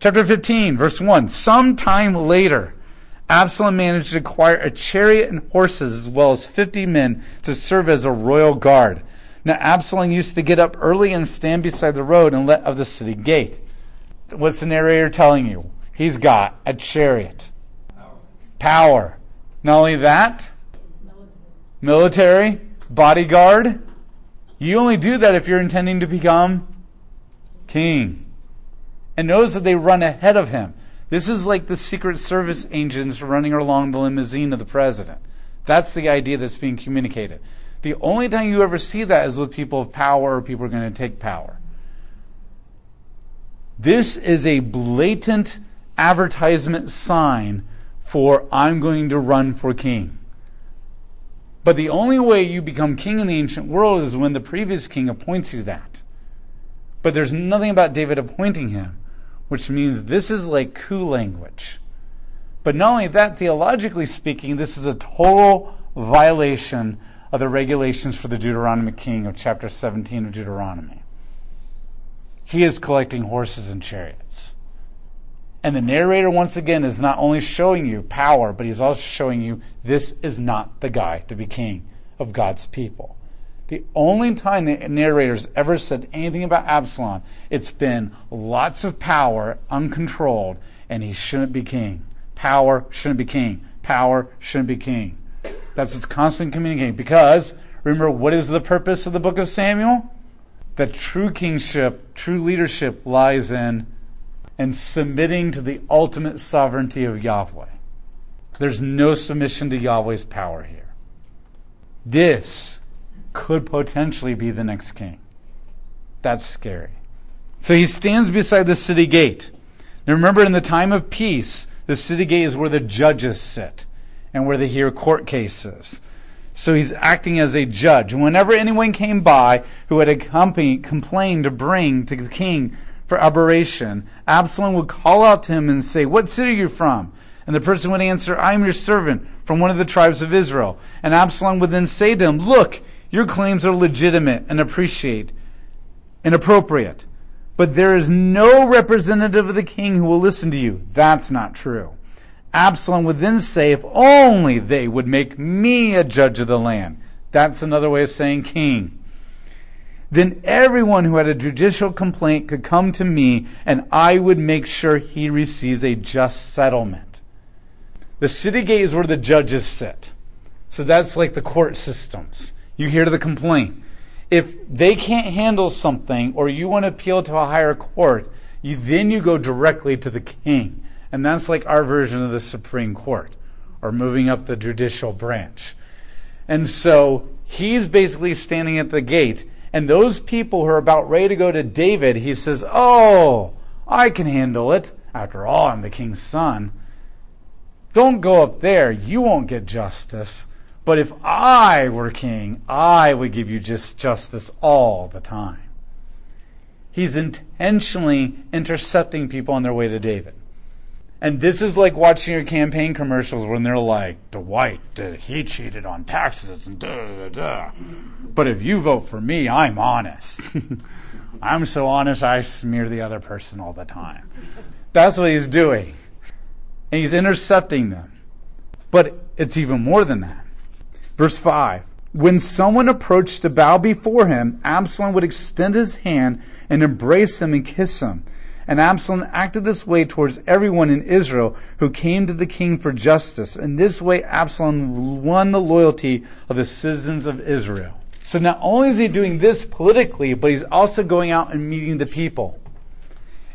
Chapter 15, verse 1. Sometime later, Absalom managed to acquire a chariot and horses as well as 50 men to serve as a royal guard. Now, Absalom used to get up early and stand beside the road and let of the city gate. What's the narrator telling you? He's got a chariot. Power. Power. Not only that, military, bodyguard. You only do that if you're intending to become king. And notice that they run ahead of him. This is like the Secret Service agents running along the limousine of the president. That's the idea that's being communicated. The only time you ever see that is with people of power or people are going to take power. This is a blatant advertisement sign for I'm going to run for king. But the only way you become king in the ancient world is when the previous king appoints you that. But there's nothing about David appointing him, which means this is like coup language. But not only that, theologically speaking, this is a total violation of the regulations for the Deuteronomic king of chapter 17 of Deuteronomy. He is collecting horses and chariots. And the narrator, once again, is not only showing you power, but he's also showing you this is not the guy to be king of God's people. The only time the narrator's ever said anything about Absalom, it's been lots of power, uncontrolled, and he shouldn't be king. Power shouldn't be king. Power shouldn't be king. That's what's constantly communicating. Because, remember, what is the purpose of the book of Samuel? That true kingship, true leadership lies in and submitting to the ultimate sovereignty of Yahweh. There's no submission to Yahweh's power here. This could potentially be the next king. That's scary. So he stands beside the city gate. Now remember, in the time of peace, the city gate is where the judges sit and where they hear court cases. So he's acting as a judge. Whenever anyone came by who had a complained to bring to the king for aberration, Absalom would call out to him and say, What city are you from? And the person would answer, I am your servant from one of the tribes of Israel. And Absalom would then say to him, Look, your claims are legitimate and appreciate and appropriate. But there is no representative of the king who will listen to you. That's not true. Absalom would then say, If only they would make me a judge of the land. That's another way of saying king then everyone who had a judicial complaint could come to me and I would make sure he receives a just settlement. The city gate is where the judges sit. So that's like the court systems. You hear the complaint. If they can't handle something or you want to appeal to a higher court, you, then you go directly to the king. And that's like our version of the Supreme Court or moving up the judicial branch. And so he's basically standing at the gate and those people who are about ready to go to David, he says, Oh, I can handle it. After all, I'm the king's son. Don't go up there. You won't get justice. But if I were king, I would give you just justice all the time. He's intentionally intercepting people on their way to David. And this is like watching your campaign commercials when they're like, Dwight, uh, he cheated on taxes and da da da. But if you vote for me, I'm honest. I'm so honest, I smear the other person all the time. That's what he's doing. And he's intercepting them. But it's even more than that. Verse 5 When someone approached to bow before him, Absalom would extend his hand and embrace him and kiss him. And Absalom acted this way towards everyone in Israel who came to the king for justice. In this way, Absalom won the loyalty of the citizens of Israel. So not only is he doing this politically, but he's also going out and meeting the people.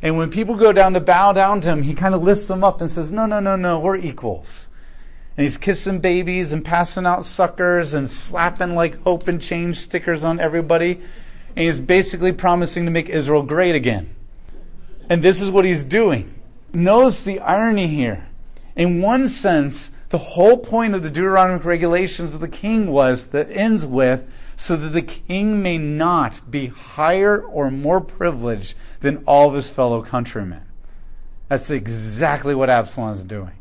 And when people go down to bow down to him, he kind of lifts them up and says, No, no, no, no, we're equals. And he's kissing babies and passing out suckers and slapping like hope and change stickers on everybody. And he's basically promising to make Israel great again. And this is what he's doing. Notice the irony here. In one sense, the whole point of the Deuteronomic regulations of the king was that ends with so that the king may not be higher or more privileged than all of his fellow countrymen. That's exactly what Absalom is doing.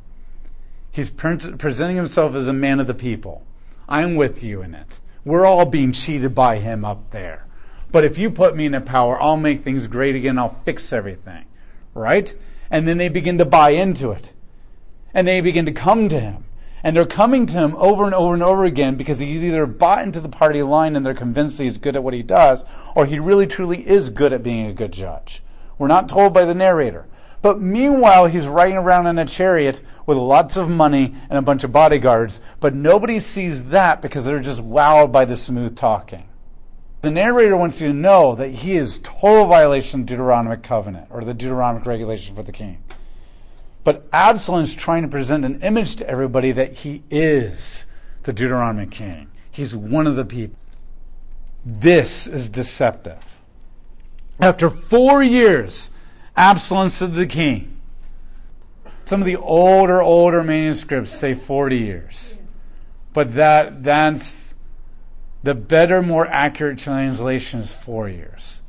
He's presenting himself as a man of the people. I'm with you in it. We're all being cheated by him up there. But if you put me in power, I'll make things great again. I'll fix everything. Right? And then they begin to buy into it. And they begin to come to him. And they're coming to him over and over and over again because he either bought into the party line and they're convinced he's good at what he does, or he really truly is good at being a good judge. We're not told by the narrator. But meanwhile, he's riding around in a chariot with lots of money and a bunch of bodyguards, but nobody sees that because they're just wowed by the smooth talking. The narrator wants you to know that he is total violation of Deuteronomic covenant or the Deuteronomic regulation for the king. But Absalom is trying to present an image to everybody that he is the Deuteronomic king. He's one of the people. This is deceptive. After four years, Absalom said to the king, some of the older, older manuscripts say 40 years. But that that's the better, more accurate translation is four years.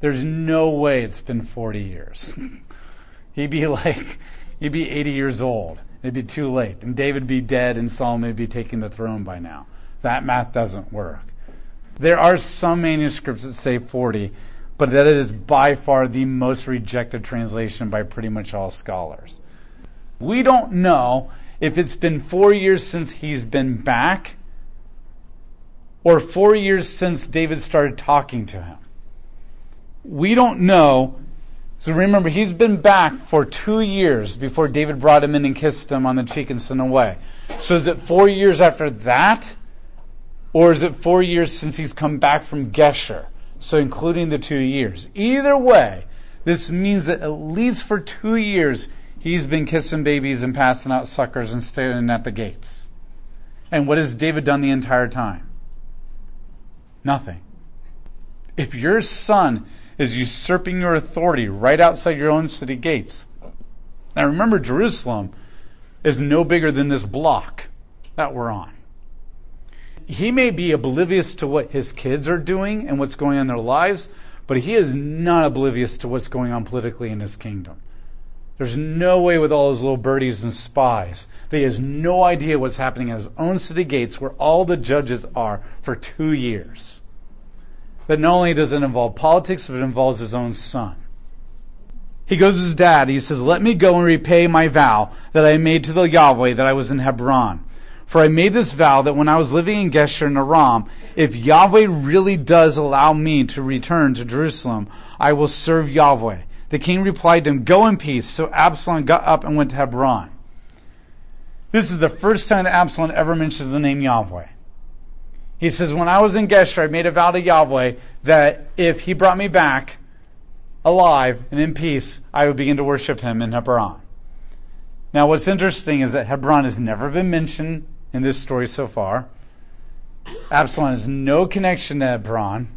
There's no way it's been 40 years. he'd be like, he'd be 80 years old. It'd be too late. And David would be dead and Solomon would be taking the throne by now. That math doesn't work. There are some manuscripts that say 40, but that is by far the most rejected translation by pretty much all scholars. We don't know if it's been four years since he's been back or four years since David started talking to him. We don't know. So remember, he's been back for two years before David brought him in and kissed him on the cheek and sent away. So is it four years after that? Or is it four years since he's come back from Geshur? So including the two years. Either way, this means that at least for two years, he's been kissing babies and passing out suckers and standing at the gates. And what has David done the entire time? Nothing. If your son is usurping your authority right outside your own city gates, now remember, Jerusalem is no bigger than this block that we're on he may be oblivious to what his kids are doing and what's going on in their lives, but he is not oblivious to what's going on politically in his kingdom. There's no way with all his little birdies and spies that he has no idea what's happening at his own city gates where all the judges are for two years. That not only does it involve politics, but it involves his own son. He goes to his dad. He says, Let me go and repay my vow that I made to the Yahweh that I was in Hebron. For I made this vow that when I was living in Geshur and Aram, if Yahweh really does allow me to return to Jerusalem, I will serve Yahweh. The king replied to him, Go in peace. So Absalom got up and went to Hebron. This is the first time that Absalom ever mentions the name Yahweh. He says, When I was in Geshur, I made a vow to Yahweh that if he brought me back alive and in peace, I would begin to worship him in Hebron. Now, what's interesting is that Hebron has never been mentioned in this story so far. Absalom has no connection to Hebron.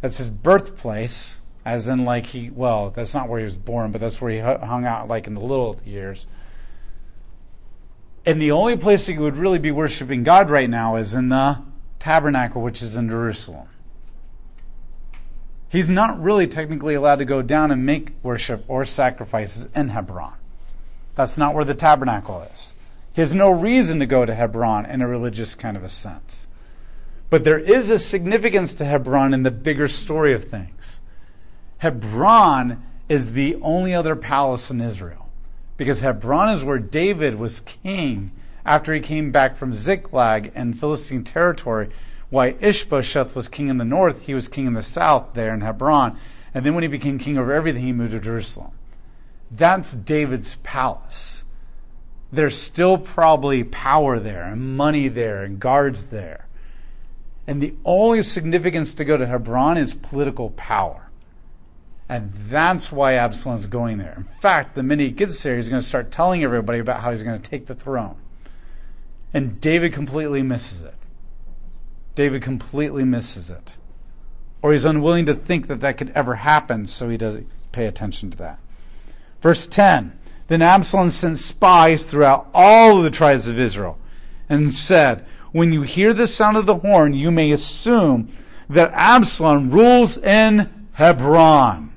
That's his birthplace, as in, like, he, well, that's not where he was born, but that's where he hung out, like, in the little years. And the only place he would really be worshiping God right now is in the tabernacle, which is in Jerusalem. He's not really technically allowed to go down and make worship or sacrifices in Hebron. That's not where the tabernacle is. He has no reason to go to Hebron in a religious kind of a sense. But there is a significance to Hebron in the bigger story of things. Hebron is the only other palace in Israel. Because Hebron is where David was king after he came back from Ziklag and Philistine territory. Why Ishbosheth was king in the north, he was king in the south there in Hebron. And then when he became king over everything, he moved to Jerusalem. That's David's palace there's still probably power there and money there and guards there. And the only significance to go to Hebron is political power. And that's why Absalom's going there. In fact, the minute he gets there, he's going to start telling everybody about how he's going to take the throne. And David completely misses it. David completely misses it. Or he's unwilling to think that that could ever happen, so he doesn't pay attention to that. Verse 10 then Absalom sent spies throughout all the tribes of Israel and said, When you hear the sound of the horn, you may assume that Absalom rules in Hebron.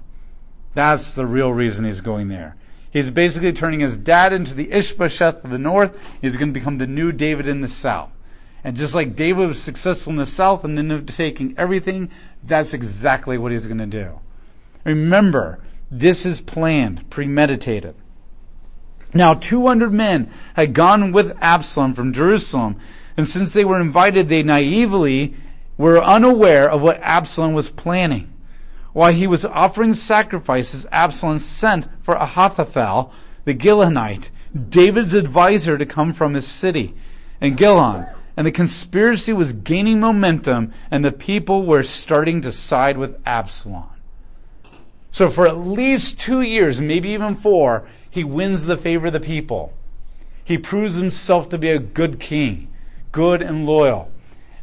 That's the real reason he's going there. He's basically turning his dad into the Ishbosheth of the north. He's going to become the new David in the south. And just like David was successful in the south and ended up taking everything, that's exactly what he's going to do. Remember, This is planned, premeditated. Now, 200 men had gone with Absalom from Jerusalem, and since they were invited, they naively were unaware of what Absalom was planning. While he was offering sacrifices, Absalom sent for Ahithophel, the Gilonite, David's advisor, to come from his city, and Giloh. And the conspiracy was gaining momentum, and the people were starting to side with Absalom. So, for at least two years, maybe even four, he wins the favor of the people. He proves himself to be a good king, good and loyal.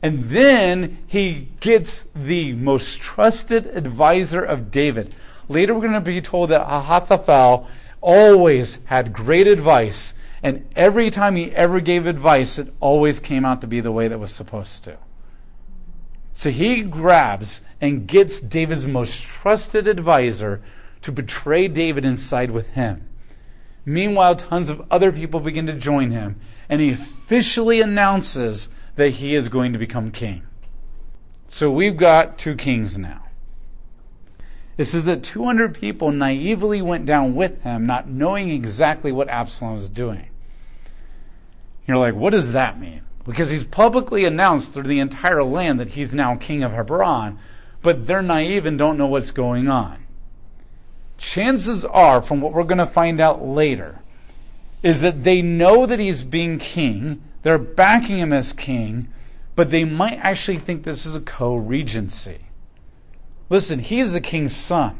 And then he gets the most trusted advisor of David. Later, we're going to be told that Ahithophel always had great advice, and every time he ever gave advice, it always came out to be the way that was supposed to. So he grabs and gets David's most trusted advisor to betray David and side with him. Meanwhile, tons of other people begin to join him, and he officially announces that he is going to become king. So we've got two kings now. It says that 200 people naively went down with him, not knowing exactly what Absalom was doing. You're like, what does that mean? Because he's publicly announced through the entire land that he's now king of Hebron, but they're naive and don't know what's going on chances are, from what we're going to find out later, is that they know that he's being king, they're backing him as king, but they might actually think this is a co regency. Listen, he is the king's son.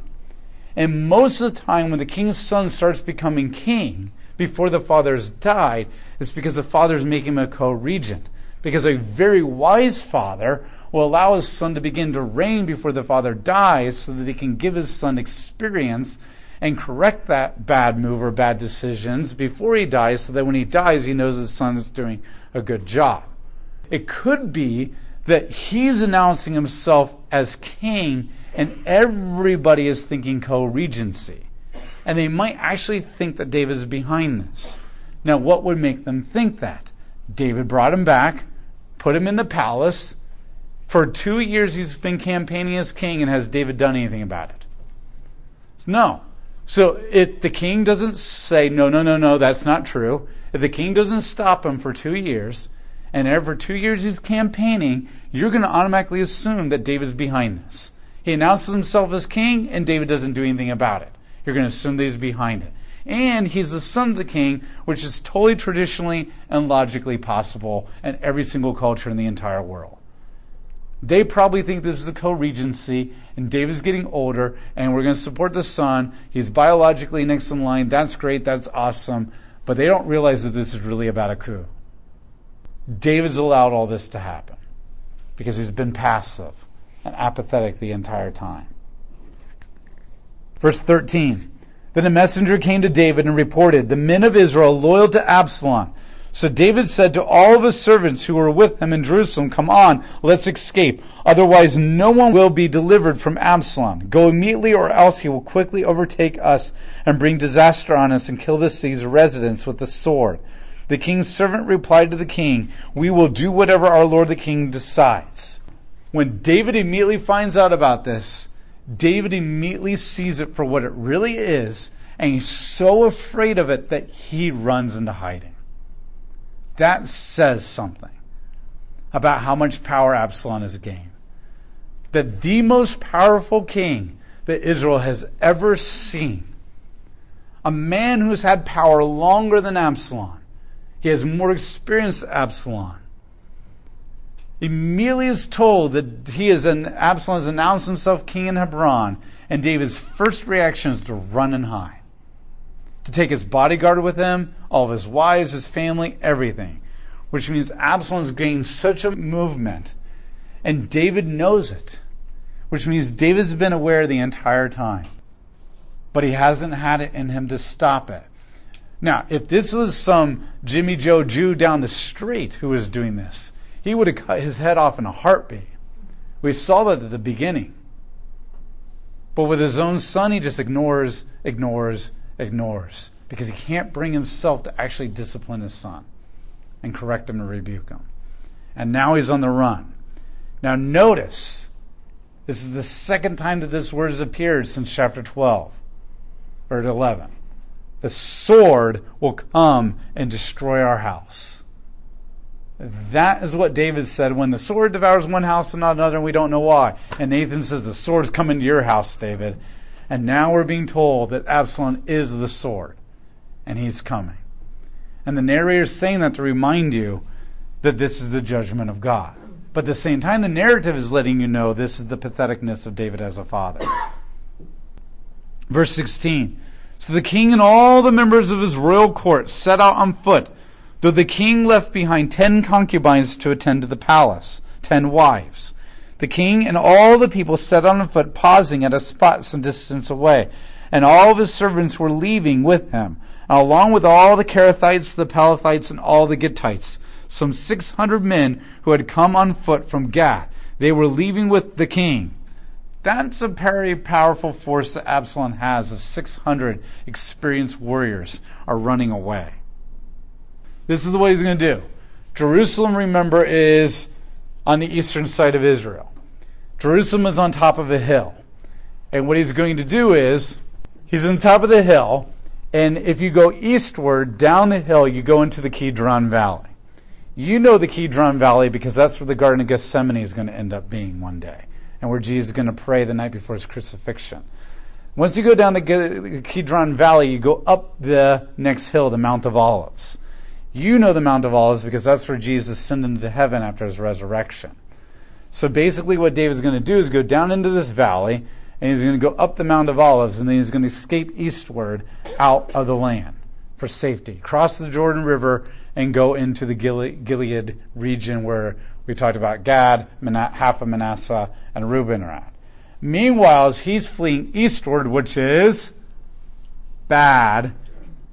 And most of the time, when the king's son starts becoming king before the father's died, it's because the father's making him a co regent. Because a very wise father will allow his son to begin to reign before the father dies so that he can give his son experience and correct that bad move or bad decisions before he dies so that when he dies, he knows his son is doing a good job. It could be that he's announcing himself as king and everybody is thinking co regency. And they might actually think that David is behind this. Now, what would make them think that? David brought him back, put him in the palace, for two years, he's been campaigning as king, and has David done anything about it? No. So if the king doesn't say, no, no, no, no, that's not true, if the king doesn't stop him for two years, and every two years he's campaigning, you're going to automatically assume that David's behind this. He announces himself as king, and David doesn't do anything about it. You're going to assume that he's behind it. And he's the son of the king, which is totally traditionally and logically possible in every single culture in the entire world. They probably think this is a co regency, and David's getting older, and we're going to support the son. He's biologically next in line. That's great. That's awesome. But they don't realize that this is really about a coup. David's allowed all this to happen because he's been passive and apathetic the entire time. Verse 13 Then a messenger came to David and reported, The men of Israel loyal to Absalom so David said to all his servants who were with him in Jerusalem, Come on, let's escape. Otherwise, no one will be delivered from Absalom. Go immediately, or else he will quickly overtake us and bring disaster on us and kill the city's residents with the sword. The king's servant replied to the king, We will do whatever our lord the king decides. When David immediately finds out about this, David immediately sees it for what it really is, and he's so afraid of it that he runs into hiding. That says something about how much power Absalom has gained. That the most powerful king that Israel has ever seen, a man who's had power longer than Absalom, he has more experience than Absalom. Immediately is told that he is an Absalom has announced himself king in Hebron, and David's first reaction is to run and hide to take his bodyguard with him, all of his wives, his family, everything. Which means Absalom's gained such a movement, and David knows it. Which means David's been aware the entire time. But he hasn't had it in him to stop it. Now, if this was some Jimmy Joe Jew down the street who was doing this, he would have cut his head off in a heartbeat. We saw that at the beginning. But with his own son, he just ignores, ignores, ignores because he can't bring himself to actually discipline his son and correct him and rebuke him. And now he's on the run. Now, notice this is the second time that this word has appeared since chapter 12. or 11. The sword will come and destroy our house. That is what David said when the sword devours one house and not another, and we don't know why. And Nathan says, The sword's coming to your house, David. And now we're being told that Absalom is the sword, and he's coming. And the narrator is saying that to remind you that this is the judgment of God. But at the same time, the narrative is letting you know this is the patheticness of David as a father. Verse 16 So the king and all the members of his royal court set out on foot, though the king left behind ten concubines to attend to the palace, ten wives. The king and all the people set on foot, pausing at a spot some distance away. And all of his servants were leaving with him, along with all the Cherethites, the Pelethites, and all the Gittites, some six hundred men who had come on foot from Gath. They were leaving with the king. That's a very powerful force that Absalom has of 600 experienced warriors are running away. This is the way he's going to do. Jerusalem, remember, is on the eastern side of Israel. Jerusalem is on top of a hill. And what he's going to do is, he's on top of the hill, and if you go eastward down the hill, you go into the Kidron Valley. You know the Kidron Valley because that's where the Garden of Gethsemane is going to end up being one day, and where Jesus is going to pray the night before his crucifixion. Once you go down the Kidron Valley, you go up the next hill, the Mount of Olives. You know the Mount of Olives because that's where Jesus ascended into heaven after his resurrection. So basically, what David's going to do is go down into this valley, and he's going to go up the Mount of Olives, and then he's going to escape eastward out of the land for safety, cross the Jordan River, and go into the Gilead region where we talked about Gad, half of Manasseh, and Reuben are at. Meanwhile, as he's fleeing eastward, which is bad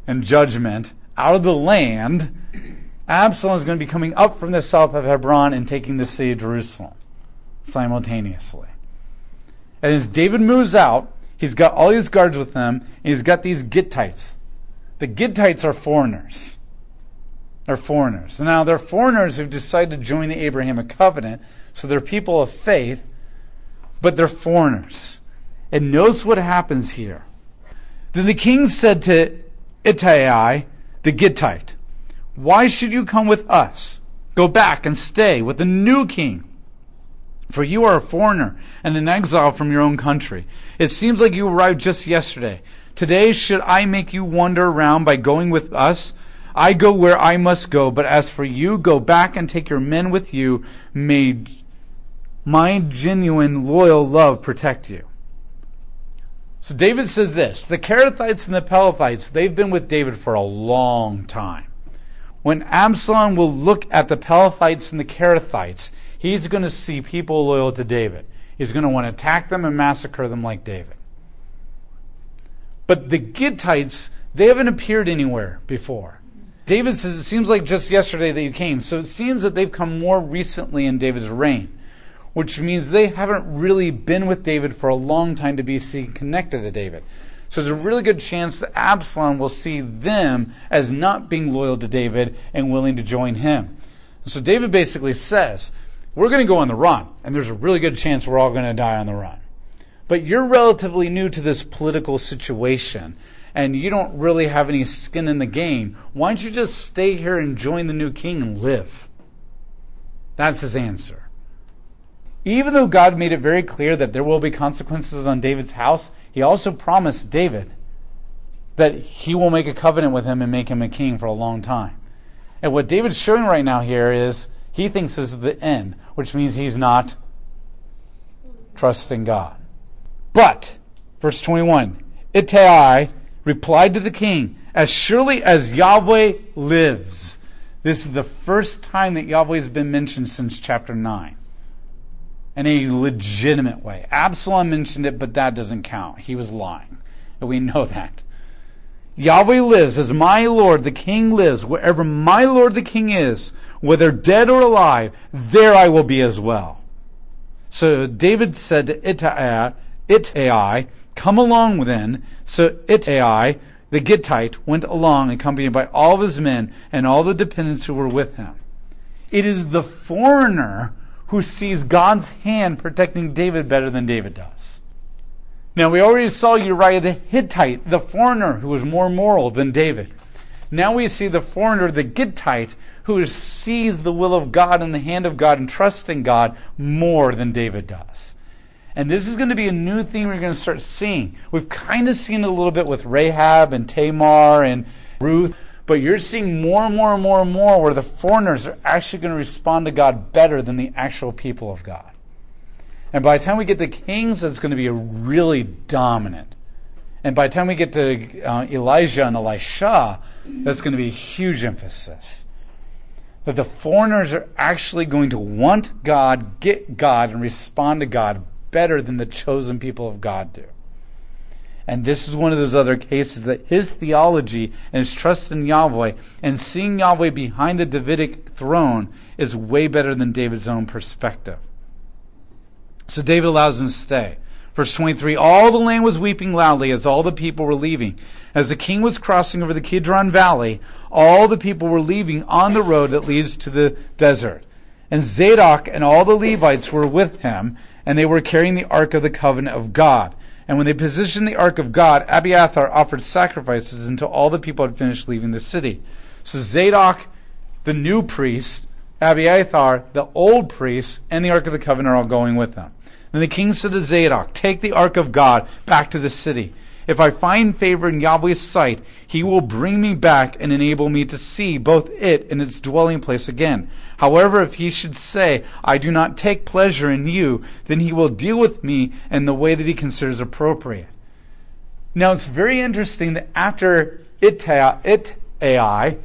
and judgment, out of the land, Absalom is going to be coming up from the south of Hebron and taking the city of Jerusalem simultaneously. And as David moves out, he's got all his guards with him, and he's got these Gittites. The Gittites are foreigners. They're foreigners. Now, they're foreigners who've decided to join the Abrahamic covenant, so they're people of faith, but they're foreigners. And notice what happens here. Then the king said to Ittai, the Gittite, Why should you come with us? Go back and stay with the new king. For you are a foreigner and an exile from your own country. It seems like you arrived just yesterday. Today, should I make you wander around by going with us? I go where I must go, but as for you, go back and take your men with you. May my genuine, loyal love protect you. So David says this the Cherethites and the Pelethites, they've been with David for a long time. When Absalom will look at the Pelethites and the Cherethites, he's going to see people loyal to David. He's going to want to attack them and massacre them like David. But the Gittites, they haven't appeared anywhere before. David says it seems like just yesterday that you came. So it seems that they've come more recently in David's reign which means they haven't really been with David for a long time to be seen connected to David. So there's a really good chance that Absalom will see them as not being loyal to David and willing to join him. So David basically says, We're going to go on the run, and there's a really good chance we're all going to die on the run. But you're relatively new to this political situation, and you don't really have any skin in the game. Why don't you just stay here and join the new king and live? That's his answer. Even though God made it very clear that there will be consequences on David's house, he also promised David that he will make a covenant with him and make him a king for a long time. And what David's showing right now here is he thinks this is the end, which means he's not trusting God. But, verse 21, Ittai replied to the king, As surely as Yahweh lives. This is the first time that Yahweh has been mentioned since chapter 9 in a legitimate way. Absalom mentioned it, but that doesn't count. He was lying. And we know that. Yahweh lives as my Lord, the King lives. Wherever my Lord, the King is, whether dead or alive, there I will be as well. So David said to Ittai, Ittai come along then. So Ittai, the Gittite, went along accompanied by all of his men and all the dependents who were with him. It is the foreigner who sees God's hand protecting David better than David does. Now, we already saw Uriah the Hittite, the foreigner who was more moral than David. Now we see the foreigner, the Gittite, who sees the will of God and the hand of God and trusts in God more than David does. And this is going to be a new thing we're going to start seeing. We've kind of seen it a little bit with Rahab and Tamar and Ruth, but you're seeing more and more and more and more where the foreigners are actually going to respond to God better than the actual people of God. And by the time we get to Kings, it's going to be really dominant. And by the time we get to uh, Elijah and Elisha, that's going to be a huge emphasis. That the foreigners are actually going to want God, get God, and respond to God better than the chosen people of God do. And this is one of those other cases that his theology and his trust in Yahweh and seeing Yahweh behind the Davidic throne is way better than David's own perspective. So David allows him to stay. Verse 23 All the land was weeping loudly as all the people were leaving. As the king was crossing over the Kidron Valley, all the people were leaving on the road that leads to the desert. And Zadok and all the Levites were with him, and they were carrying the ark of the covenant of God. And when they positioned the ark of God, Abiathar offered sacrifices until all the people had finished leaving the city. So Zadok, the new priest, Abiathar, the old priest, and the ark of the covenant are all going with them. Then the king said to Zadok, Take the ark of God back to the city. If I find favor in Yahweh's sight, he will bring me back and enable me to see both it and its dwelling place again. However, if he should say, I do not take pleasure in you, then he will deal with me in the way that he considers appropriate. Now, it's very interesting that after Ittai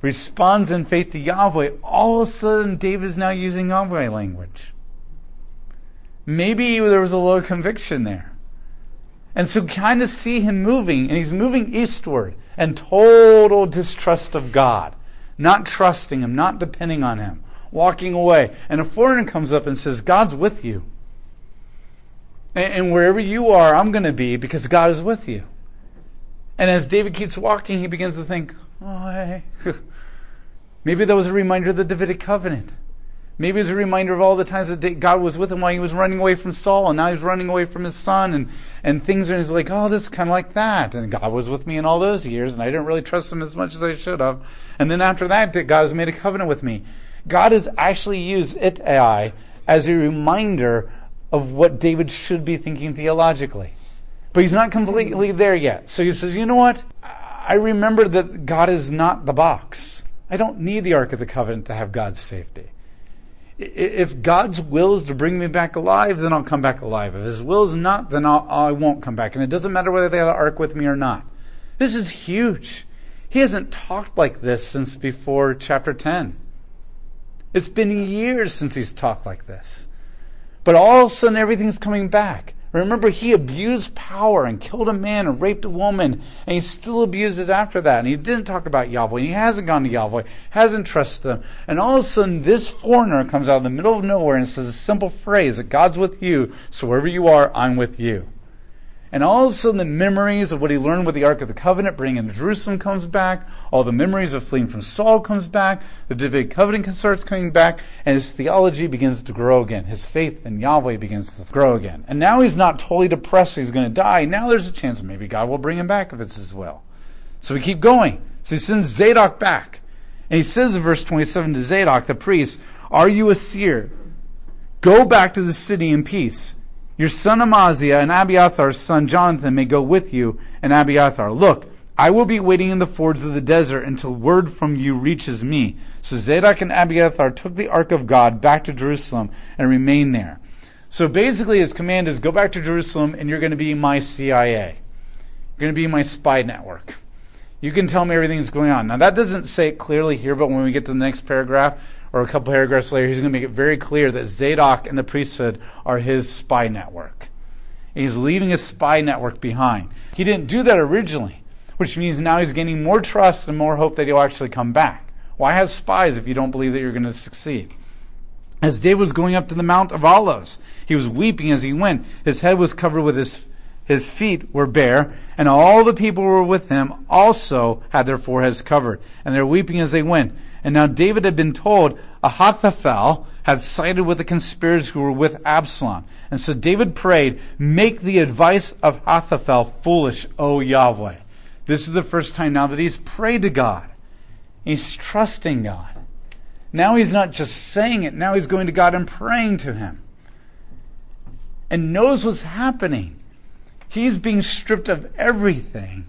responds in faith to Yahweh, all of a sudden David is now using Yahweh language. Maybe there was a little conviction there. And so kind of see him moving, and he's moving eastward, and total distrust of God, not trusting him, not depending on him, walking away. And a foreigner comes up and says, God's with you. And, and wherever you are, I'm going to be because God is with you. And as David keeps walking, he begins to think, oh, hey. maybe that was a reminder of the Davidic covenant. Maybe it's a reminder of all the times that God was with him while he was running away from Saul, and now he's running away from his son, and, and things are, he's like, oh, this is kind of like that. And God was with me in all those years, and I didn't really trust him as much as I should have. And then after that, God has made a covenant with me. God has actually used Ittai as a reminder of what David should be thinking theologically. But he's not completely there yet. So he says, you know what? I remember that God is not the box. I don't need the Ark of the Covenant to have God's safety if God's will is to bring me back alive, then I'll come back alive. If His will is not, then I'll, I will not come back. And it doesn't matter whether they have an ark with me or not. This is huge. He hasn't talked like this since before chapter 10. It's been years since he's talked like this. But all of a sudden, everything's coming back. Remember, he abused power and killed a man and raped a woman, and he still abused it after that. And he didn't talk about Yahweh. And he hasn't gone to Yahweh, hasn't trusted him. And all of a sudden, this foreigner comes out of the middle of nowhere and says a simple phrase that God's with you, so wherever you are, I'm with you. And all of a sudden, the memories of what he learned with the Ark of the Covenant, bringing in Jerusalem, comes back. All the memories of fleeing from Saul comes back. The Davidic covenant starts coming back, and his theology begins to grow again. His faith in Yahweh begins to grow again. And now he's not totally depressed; he's going to die. Now there's a chance maybe God will bring him back if it's His will. So we keep going. So he sends Zadok back, and he says in verse 27 to Zadok the priest, "Are you a seer? Go back to the city in peace." Your son Ahimaaz and Abiathar's son Jonathan may go with you, and Abiathar. Look, I will be waiting in the fords of the desert until word from you reaches me. So Zadok and Abiathar took the ark of God back to Jerusalem and remained there. So basically, his command is go back to Jerusalem and you're going to be my CIA. You're going to be my spy network. You can tell me everything that's going on. Now, that doesn't say it clearly here, but when we get to the next paragraph, or a couple paragraphs later, he's going to make it very clear that Zadok and the priesthood are his spy network. And he's leaving his spy network behind. He didn't do that originally, which means now he's gaining more trust and more hope that he'll actually come back. Why have spies if you don't believe that you're going to succeed? As David was going up to the Mount of Olives, he was weeping as he went. His head was covered with his his feet were bare, and all the people who were with him also had their foreheads covered, and they were weeping as they went. And now David had been told Ahithophel had sided with the conspirators who were with Absalom. And so David prayed, Make the advice of Ahithophel foolish, O Yahweh. This is the first time now that he's prayed to God. He's trusting God. Now he's not just saying it, now he's going to God and praying to him. And knows what's happening. He's being stripped of everything,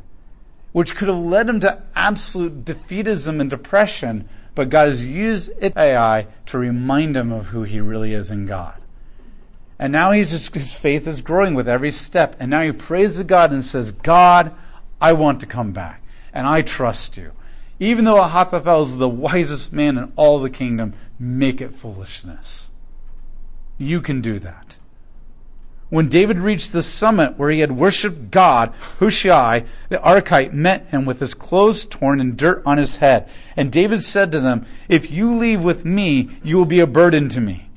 which could have led him to absolute defeatism and depression, but God has used Ittai to remind him of who he really is in God. And now just, his faith is growing with every step. And now he prays to God and says, God, I want to come back. And I trust you. Even though Ahithophel is the wisest man in all the kingdom, make it foolishness. You can do that. When David reached the summit where he had worshipped God, Hushai the Archite met him with his clothes torn and dirt on his head. And David said to them, If you leave with me, you will be a burden to me.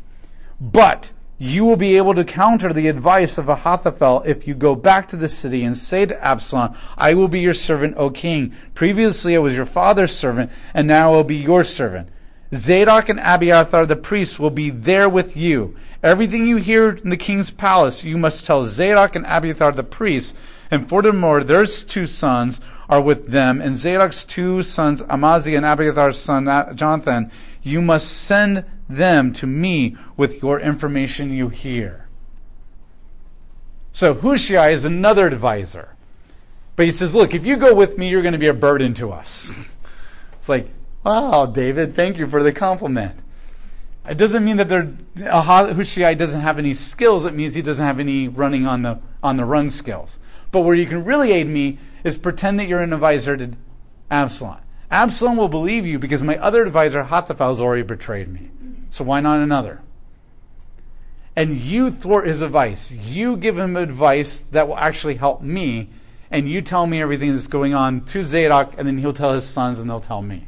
But you will be able to counter the advice of Ahithophel if you go back to the city and say to Absalom, I will be your servant, O king. Previously I was your father's servant, and now I will be your servant. Zadok and Abiathar the priests will be there with you. Everything you hear in the king's palace, you must tell Zadok and Abiathar the priests. And furthermore, their two sons are with them, and Zadok's two sons, Ahimaaz and Abiathar's son, Jonathan, you must send them to me with your information you hear. So Hushai is another advisor. But he says, Look, if you go with me, you're going to be a burden to us. it's like, Wow, David, thank you for the compliment. It doesn't mean that Hushai doesn't have any skills. It means he doesn't have any running on the, on the run skills. But where you can really aid me is pretend that you're an advisor to Absalom. Absalom will believe you because my other advisor, Ahithophel, has already betrayed me. So why not another? And you thwart his advice. You give him advice that will actually help me, and you tell me everything that's going on to Zadok, and then he'll tell his sons, and they'll tell me.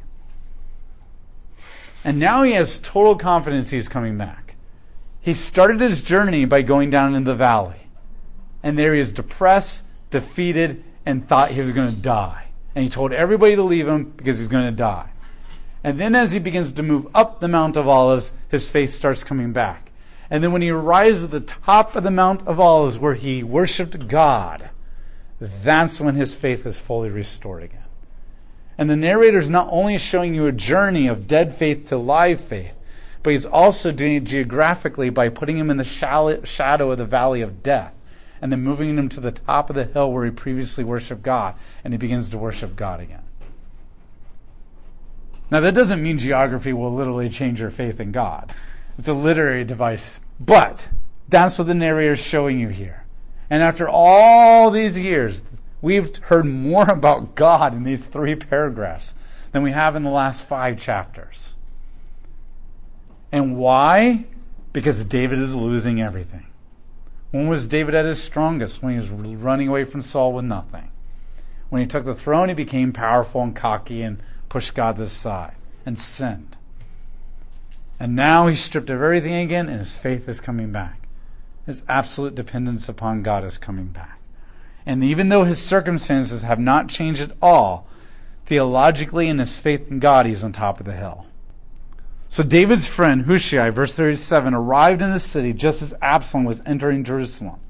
And now he has total confidence he's coming back. He started his journey by going down into the valley. And there he is depressed, defeated, and thought he was going to die. And he told everybody to leave him because he's going to die. And then as he begins to move up the Mount of Olives, his faith starts coming back. And then when he arrives at the top of the Mount of Olives where he worshiped God, that's when his faith is fully restored again. And the narrator is not only showing you a journey of dead faith to live faith, but he's also doing it geographically by putting him in the shadow of the valley of death and then moving him to the top of the hill where he previously worshiped God, and he begins to worship God again. Now, that doesn't mean geography will literally change your faith in God. It's a literary device. But that's what the narrator is showing you here. And after all these years, we've heard more about God in these three paragraphs than we have in the last five chapters. And why? Because David is losing everything. When was David at his strongest? When he was running away from Saul with nothing. When he took the throne, he became powerful and cocky and pushed God to the side and sinned. And now he's stripped of everything again, and his faith is coming back. His absolute dependence upon God is coming back. And even though his circumstances have not changed at all, theologically in his faith in God, he's on top of the hill. So David's friend Hushai, verse 37, arrived in the city just as Absalom was entering Jerusalem.